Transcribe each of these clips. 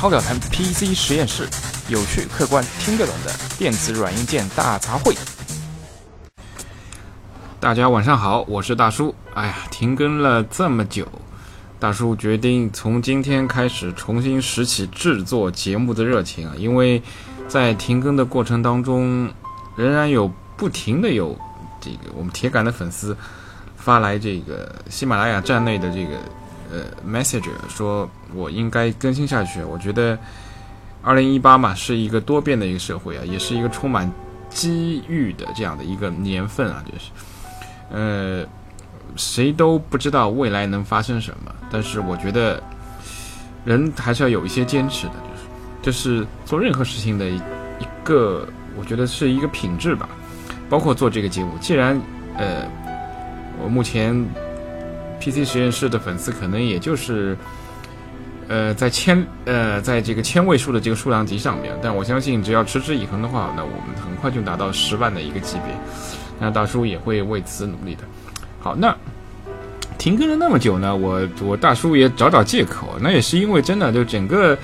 超表谈 PC 实验室，有趣、客观、听得懂的电子软硬件大杂烩。大家晚上好，我是大叔。哎呀，停更了这么久，大叔决定从今天开始重新拾起制作节目的热情啊！因为在停更的过程当中，仍然有不停的有这个我们铁杆的粉丝发来这个喜马拉雅站内的这个。呃，message 说，我应该更新下去。我觉得，二零一八嘛，是一个多变的一个社会啊，也是一个充满机遇的这样的一个年份啊，就是，呃，谁都不知道未来能发生什么，但是我觉得，人还是要有一些坚持的，就是，这是做任何事情的一个，我觉得是一个品质吧，包括做这个节目。既然，呃，我目前。PC 实验室的粉丝可能也就是，呃，在千呃，在这个千位数的这个数量级上面，但我相信只要持之以恒的话，那我们很快就达到十万的一个级别。那大叔也会为此努力的。好，那停更了那么久呢，我我大叔也找找借口，那也是因为真的就整个，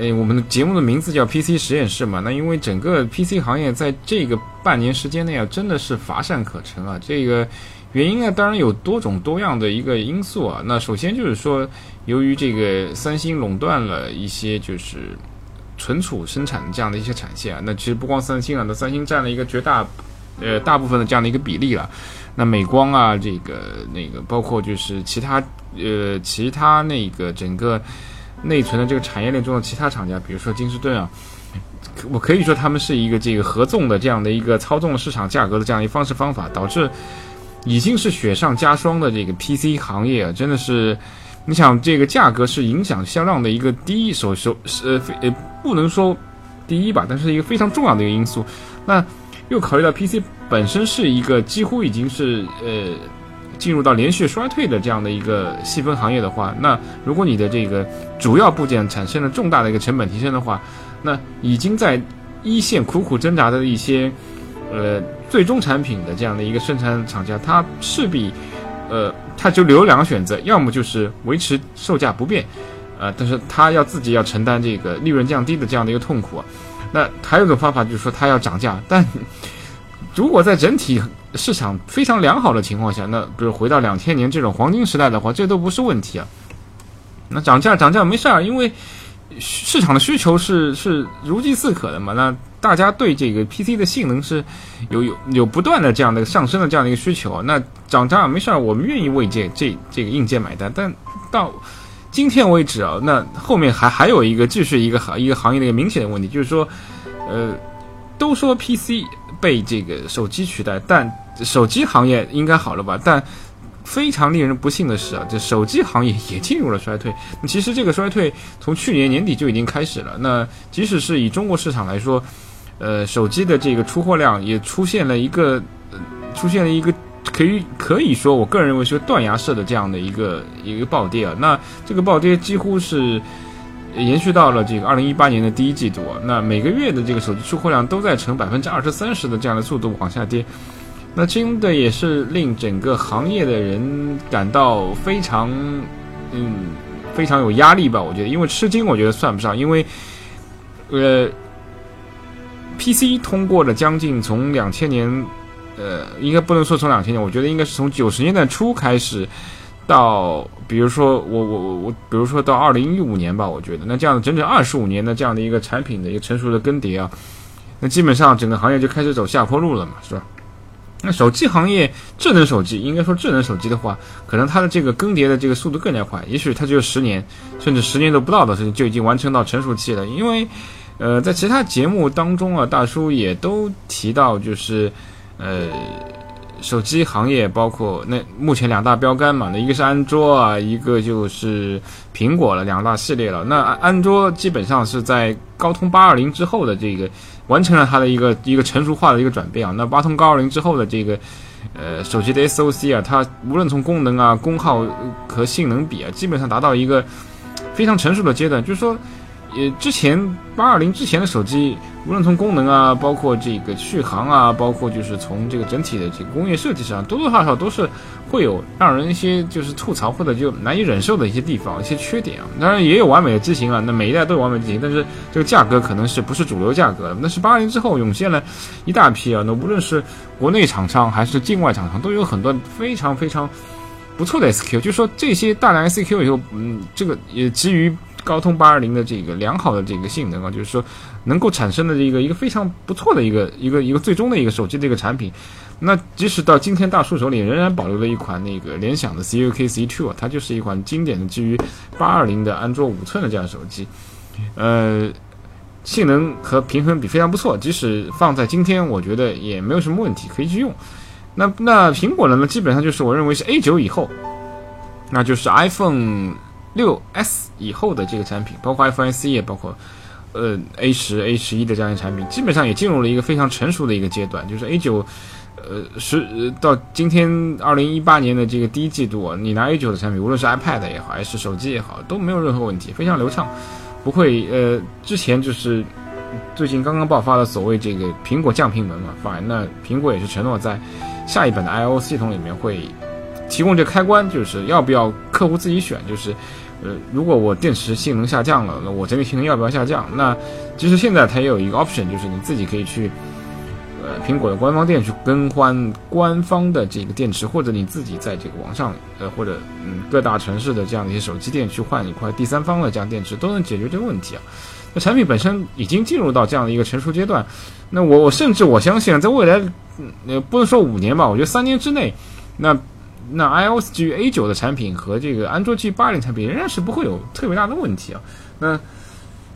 呃，我们的节目的名字叫 PC 实验室嘛，那因为整个 PC 行业在这个半年时间内啊，真的是乏善可陈啊，这个。原因呢，当然有多种多样的一个因素啊。那首先就是说，由于这个三星垄断了一些就是存储生产这样的一些产线啊。那其实不光三星啊，那三星占了一个绝大呃大部分的这样的一个比例了。那美光啊，这个那个包括就是其他呃其他那个整个内存的这个产业链中的其他厂家，比如说金士顿啊，我可以说他们是一个这个合纵的这样的一个操纵市场价格的这样一方式方法，导致。已经是雪上加霜的这个 PC 行业啊，真的是，你想这个价格是影响销量的一个第一手手呃呃不能说第一吧，但是一个非常重要的一个因素。那又考虑到 PC 本身是一个几乎已经是呃进入到连续衰退的这样的一个细分行业的话，那如果你的这个主要部件产生了重大的一个成本提升的话，那已经在一线苦苦挣扎的一些呃。最终产品的这样的一个生产厂家，他势必，呃，他就留两个选择，要么就是维持售价不变，呃，但是他要自己要承担这个利润降低的这样的一个痛苦。那还有一种方法就是说他要涨价，但如果在整体市场非常良好的情况下，那比如回到两千年这种黄金时代的话，这都不是问题啊。那涨价涨价没事儿，因为。市场的需求是 是如饥似渴的嘛？那大家对这个 PC 的性能是有有有不断的这样的上升的这样的一个需求。那涨价没事儿，我们愿意为这这这个硬件买单。但到今天为止啊，那后面还还有一个继续一个行一个行业的一个明显的问题，就是说，呃，都说 PC 被这个手机取代，但手机行业应该好了吧？但非常令人不幸的是啊，这手机行业也进入了衰退。其实这个衰退从去年年底就已经开始了。那即使是以中国市场来说，呃，手机的这个出货量也出现了一个，出现了一个可以可以说，我个人认为是断崖式的这样的一个一个暴跌啊。那这个暴跌几乎是延续到了这个二零一八年的第一季度。那每个月的这个手机出货量都在呈百分之二十三十的这样的速度往下跌。那真的也是令整个行业的人感到非常，嗯，非常有压力吧？我觉得，因为吃惊，我觉得算不上，因为，呃，PC 通过了将近从两千年，呃，应该不能说从两千年，我觉得应该是从九十年代初开始，到比如说我我我我，比如说到二零一五年吧，我觉得那这样整整二十五年的这样的一个产品的一个成熟的更迭啊，那基本上整个行业就开始走下坡路了嘛，是吧？那手机行业，智能手机应该说智能手机的话，可能它的这个更迭的这个速度更加快，也许它只有十年，甚至十年都不到的时间就已经完成到成熟期了。因为，呃，在其他节目当中啊，大叔也都提到，就是，呃，手机行业包括那目前两大标杆嘛，那一个是安卓啊，一个就是苹果了，两大系列了。那安卓基本上是在高通八二零之后的这个。完成了它的一个一个成熟化的一个转变啊，那八通高二零之后的这个，呃，手机的 SOC 啊，它无论从功能啊、功耗和性能比啊，基本上达到一个非常成熟的阶段。就是说，也，之前八二零之前的手机，无论从功能啊，包括这个续航啊，包括就是从这个整体的这个工业设计上，多多少少都是会有让人一些就是吐槽或者就难以忍受的一些地方，一些缺点啊。当然也有完美的机型啊，那每一代都有完美机型，但是这个价格可能是不是主流价格。那是八二零之后涌现了一大批啊，那无论是国内厂商还是境外厂商，都有很多非常非常不错的 SQ，就是说这些大量 SQ 以后，嗯，这个也基于。高通八二零的这个良好的这个性能啊，就是说能够产生的这个一个非常不错的一个一个一个最终的一个手机的一个产品。那即使到今天大叔手里仍然保留了一款那个联想的 CUK C2 啊，它就是一款经典的基于八二零的安卓五寸的这样手机，呃，性能和平衡比非常不错。即使放在今天，我觉得也没有什么问题，可以去用。那那苹果呢？那基本上就是我认为是 A 九以后，那就是 iPhone。六 S 以后的这个产品，包括 iPhone SE 也包括，呃 A 十、A 十一的这样的产品，基本上也进入了一个非常成熟的一个阶段。就是 A 九，呃，十到今天二零一八年的这个第一季度，你拿 A 九的产品，无论是 iPad 也好，还是手机也好，都没有任何问题，非常流畅，不会呃，之前就是最近刚刚爆发的所谓这个苹果降频门嘛，反而那苹果也是承诺在下一版的 iOS 系统里面会提供这开关，就是要不要客户自己选，就是。呃，如果我电池性能下降了，那我整体性能要不要下降？那其实现在它也有一个 option，就是你自己可以去，呃，苹果的官方店去更换官方的这个电池，或者你自己在这个网上，呃，或者嗯各大城市的这样的一些手机店去换一块第三方的这样电池，都能解决这个问题啊。那产品本身已经进入到这样的一个成熟阶段，那我我甚至我相信，在未来，呃，不能说五年吧，我觉得三年之内，那。那 iOS 基于 A 九的产品和这个安卓基于八零产品仍然是不会有特别大的问题啊。那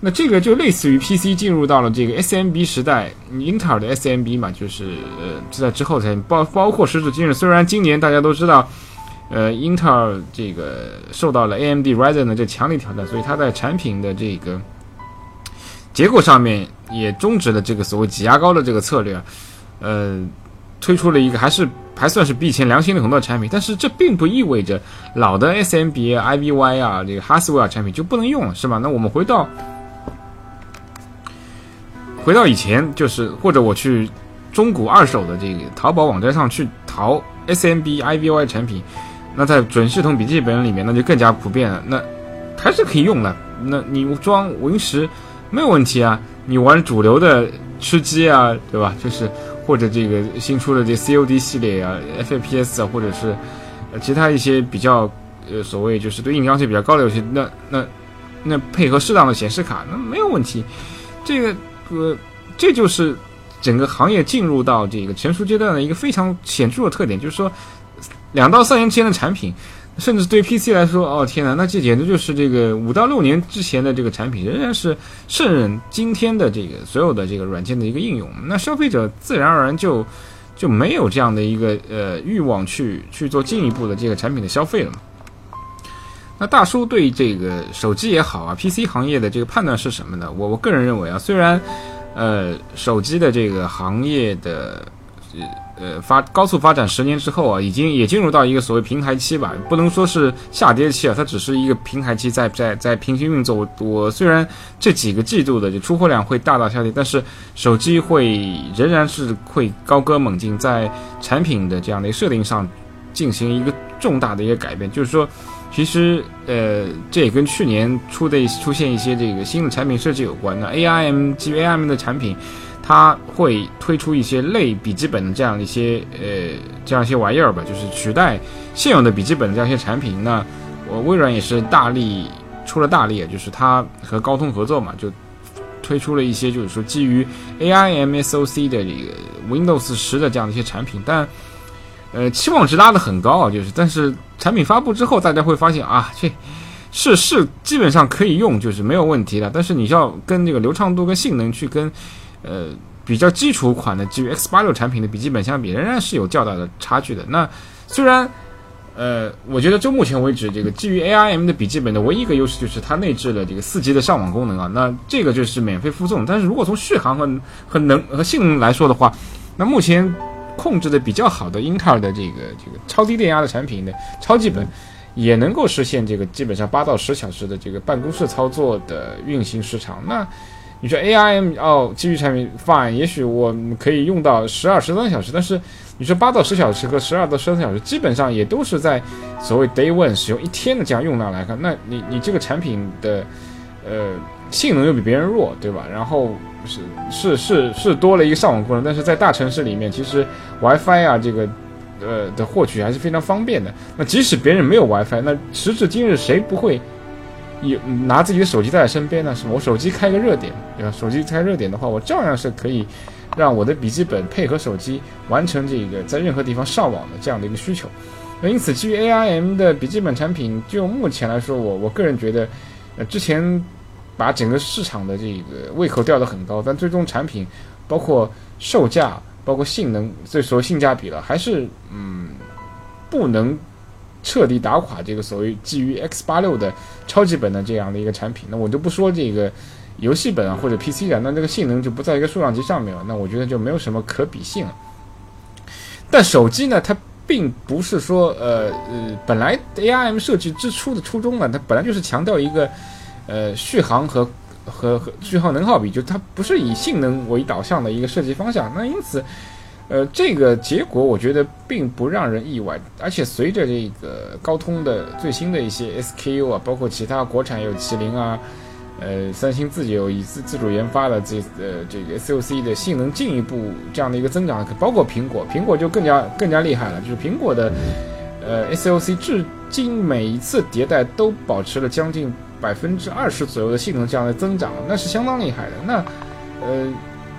那这个就类似于 PC 进入到了这个 SMB 时代，英特尔的 SMB 嘛，就是呃是在之后才包包括时至今日。虽然今年大家都知道，呃，英特尔这个受到了 AMD Ryzen 的这强力挑战，所以它在产品的这个结构上面也终止了这个所谓挤牙膏的这个策略，呃，推出了一个还是。还算是比以前良心的很多产品，但是这并不意味着老的 SMB、IBY 啊，这个哈斯威尔产品就不能用了，是吧？那我们回到回到以前，就是或者我去中古二手的这个淘宝网站上去淘 SMB、IBY 产品，那在准系统笔记本里面那就更加普遍了，那还是可以用的。那你装 Win 十没有问题啊，你玩主流的吃鸡啊，对吧？就是。或者这个新出的这 COD 系列啊，FPS 啊，或者是其他一些比较呃所谓就是对硬要求比较高的游戏，那那那配合适当的显示卡，那没有问题。这个呃，这就是整个行业进入到这个成熟阶段的一个非常显著的特点，就是说两到三年之间的产品。甚至对 PC 来说，哦天哪，那这简直就是这个五到六年之前的这个产品，仍然是胜任今天的这个所有的这个软件的一个应用。那消费者自然而然就就没有这样的一个呃欲望去去做进一步的这个产品的消费了嘛？那大叔对这个手机也好啊，PC 行业的这个判断是什么呢？我我个人认为啊，虽然呃手机的这个行业的。呃，发高速发展十年之后啊，已经也进入到一个所谓平台期吧，不能说是下跌期啊，它只是一个平台期，在在在平行运作。我我虽然这几个季度的就出货量会大大下跌，但是手机会仍然是会高歌猛进，在产品的这样的设定上进行一个重大的一个改变。就是说，其实呃，这也跟去年出的出现一些这个新的产品设计有关。那 ARM 基于 ARM 的产品。它会推出一些类笔记本的这样一些呃这样一些玩意儿吧，就是取代现有的笔记本的这样一些产品。那我微软也是大力出了大力，就是它和高通合作嘛，就推出了一些就是说基于 A I M S O C 的这个 Windows 十的这样的一些产品。但呃期望值拉得很高啊，就是但是产品发布之后，大家会发现啊，这是是基本上可以用，就是没有问题的。但是你要跟这个流畅度跟性能去跟。呃，比较基础款的基于 X 八六产品的笔记本相比，仍然是有较大的差距的。那虽然，呃，我觉得就目前为止，这个基于 ARM 的笔记本的唯一一个优势就是它内置了这个四 G 的上网功能啊。那这个就是免费附送。但是如果从续航和和能和性能来说的话，那目前控制的比较好的英特尔的这个这个超低电压的产品的超级本。也能够实现这个基本上八到十小时的这个办公室操作的运行时长。那你说 ARM 哦，基于产品 fine，也许我可以用到十二十三小时，但是你说八到十小时和十二到十三小时，基本上也都是在所谓 day one 使用一天的这样用量来看，那你你这个产品的呃性能又比别人弱，对吧？然后是是是是多了一个上网功能，但是在大城市里面，其实 WiFi 啊这个呃的获取还是非常方便的。那即使别人没有 WiFi，那时至今日谁不会？有拿自己的手机带在身边呢？是我手机开个热点，对吧？手机开热点的话，我照样是可以让我的笔记本配合手机完成这个在任何地方上网的这样的一个需求。那因此，基于 ARM 的笔记本产品，就目前来说，我我个人觉得，呃，之前把整个市场的这个胃口吊得很高，但最终产品包括售价、包括性能，这说性价比了，还是嗯不能。彻底打垮这个所谓基于 X 八六的超级本的这样的一个产品，那我就不说这个游戏本啊或者 PC 的，那这个性能就不在一个数量级上面了，那我觉得就没有什么可比性了。但手机呢，它并不是说呃呃，本来 ARM 设计之初的初衷呢，它本来就是强调一个呃续航和和和续航能耗比，就它不是以性能为导向的一个设计方向，那因此。呃，这个结果我觉得并不让人意外，而且随着这个高通的最新的一些 SKU 啊，包括其他国产有麒麟啊，呃，三星自己有以自自主研发的这呃这个 SOC 的性能进一步这样的一个增长，包括苹果，苹果就更加更加厉害了，就是苹果的呃 SOC 至今每一次迭代都保持了将近百分之二十左右的性能这样的增长，那是相当厉害的。那呃。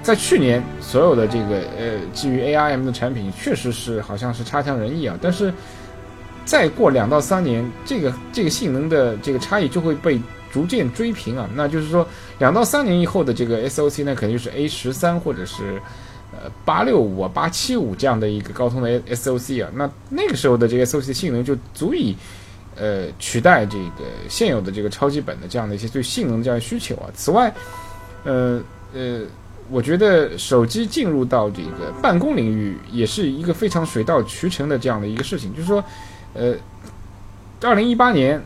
在去年，所有的这个呃基于 ARM 的产品确实是好像是差强人意啊。但是再过两到三年，这个这个性能的这个差异就会被逐渐追平啊。那就是说，两到三年以后的这个 SOC 呢，肯定就是 A 十三或者是呃八六五啊、八七五这样的一个高通的 SOC 啊。那那个时候的这个 SOC 性能就足以呃取代这个现有的这个超级本的这样的一些对性能的这样需求啊。此外，呃呃。我觉得手机进入到这个办公领域也是一个非常水到渠成的这样的一个事情，就是说，呃，二零一八年、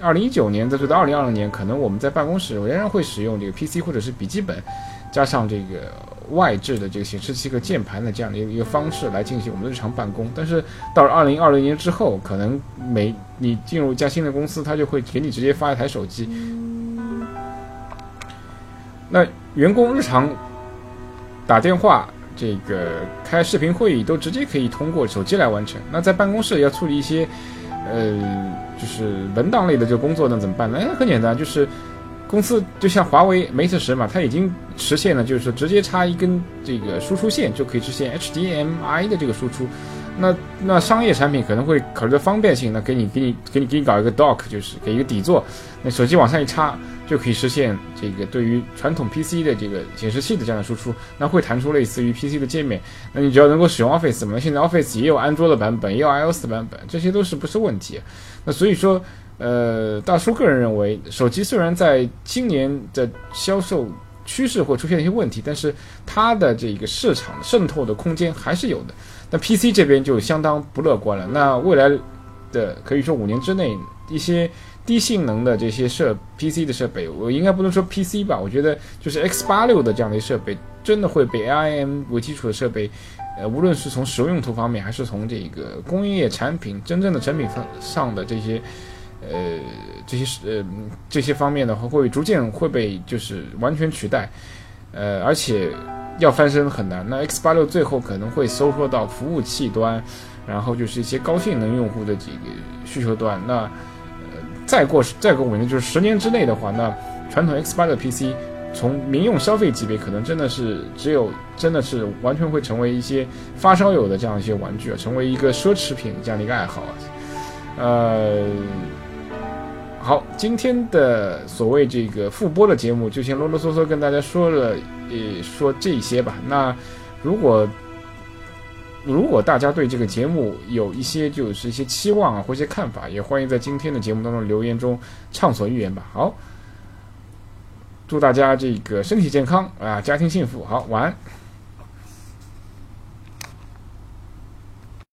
二零一九年再到二零二零年，可能我们在办公室仍然会使用这个 PC 或者是笔记本，加上这个外置的这个显示器和键盘的这样的一个方式来进行我们的日常办公。但是到了二零二零年之后，可能每你进入一家新的公司，他就会给你直接发一台手机，那员工日常。打电话，这个开视频会议都直接可以通过手机来完成。那在办公室要处理一些，呃，就是文档类的这个工作，那怎么办呢？哎，很简单，就是公司就像华为 Mate 十嘛，它已经实现了，就是说直接插一根这个输出线就可以实现 HDMI 的这个输出。那那商业产品可能会考虑到方便性，那给你给你给你给你搞一个 dock，就是给一个底座，那手机往上一插就可以实现这个对于传统 PC 的这个显示器的这样的输出，那会弹出类似于 PC 的界面。那你只要能够使用 Office 嘛，现在 Office 也有安卓的版本，也有 iOS 的版本，这些都是不是问题。那所以说，呃，大叔个人认为，手机虽然在今年的销售趋势会出现一些问题，但是它的这个市场渗透的空间还是有的。那 PC 这边就相当不乐观了。那未来的可以说五年之内，一些低性能的这些设 PC 的设备，我应该不能说 PC 吧？我觉得就是 X 八六的这样的设备，真的会被 ARM 为基础的设备，呃，无论是从使用用途方面，还是从这个工业产品真正的成品上上的这些，呃，这些是呃这些方面的话，会逐渐会被就是完全取代，呃，而且。要翻身很难。那 X 八六最后可能会收缩到服务器端，然后就是一些高性能用户的这个需求端。那呃，再过再过五年，就是十年之内的话，那传统 X 八六 PC 从民用消费级别，可能真的是只有真的是完全会成为一些发烧友的这样一些玩具啊，成为一个奢侈品这样的一个爱好啊。呃，好，今天的所谓这个复播的节目，就先啰啰嗦嗦跟大家说了。呃，说这些吧。那如果如果大家对这个节目有一些就是一些期望啊，或一些看法，也欢迎在今天的节目当中留言中畅所欲言吧。好，祝大家这个身体健康啊，家庭幸福。好，晚安。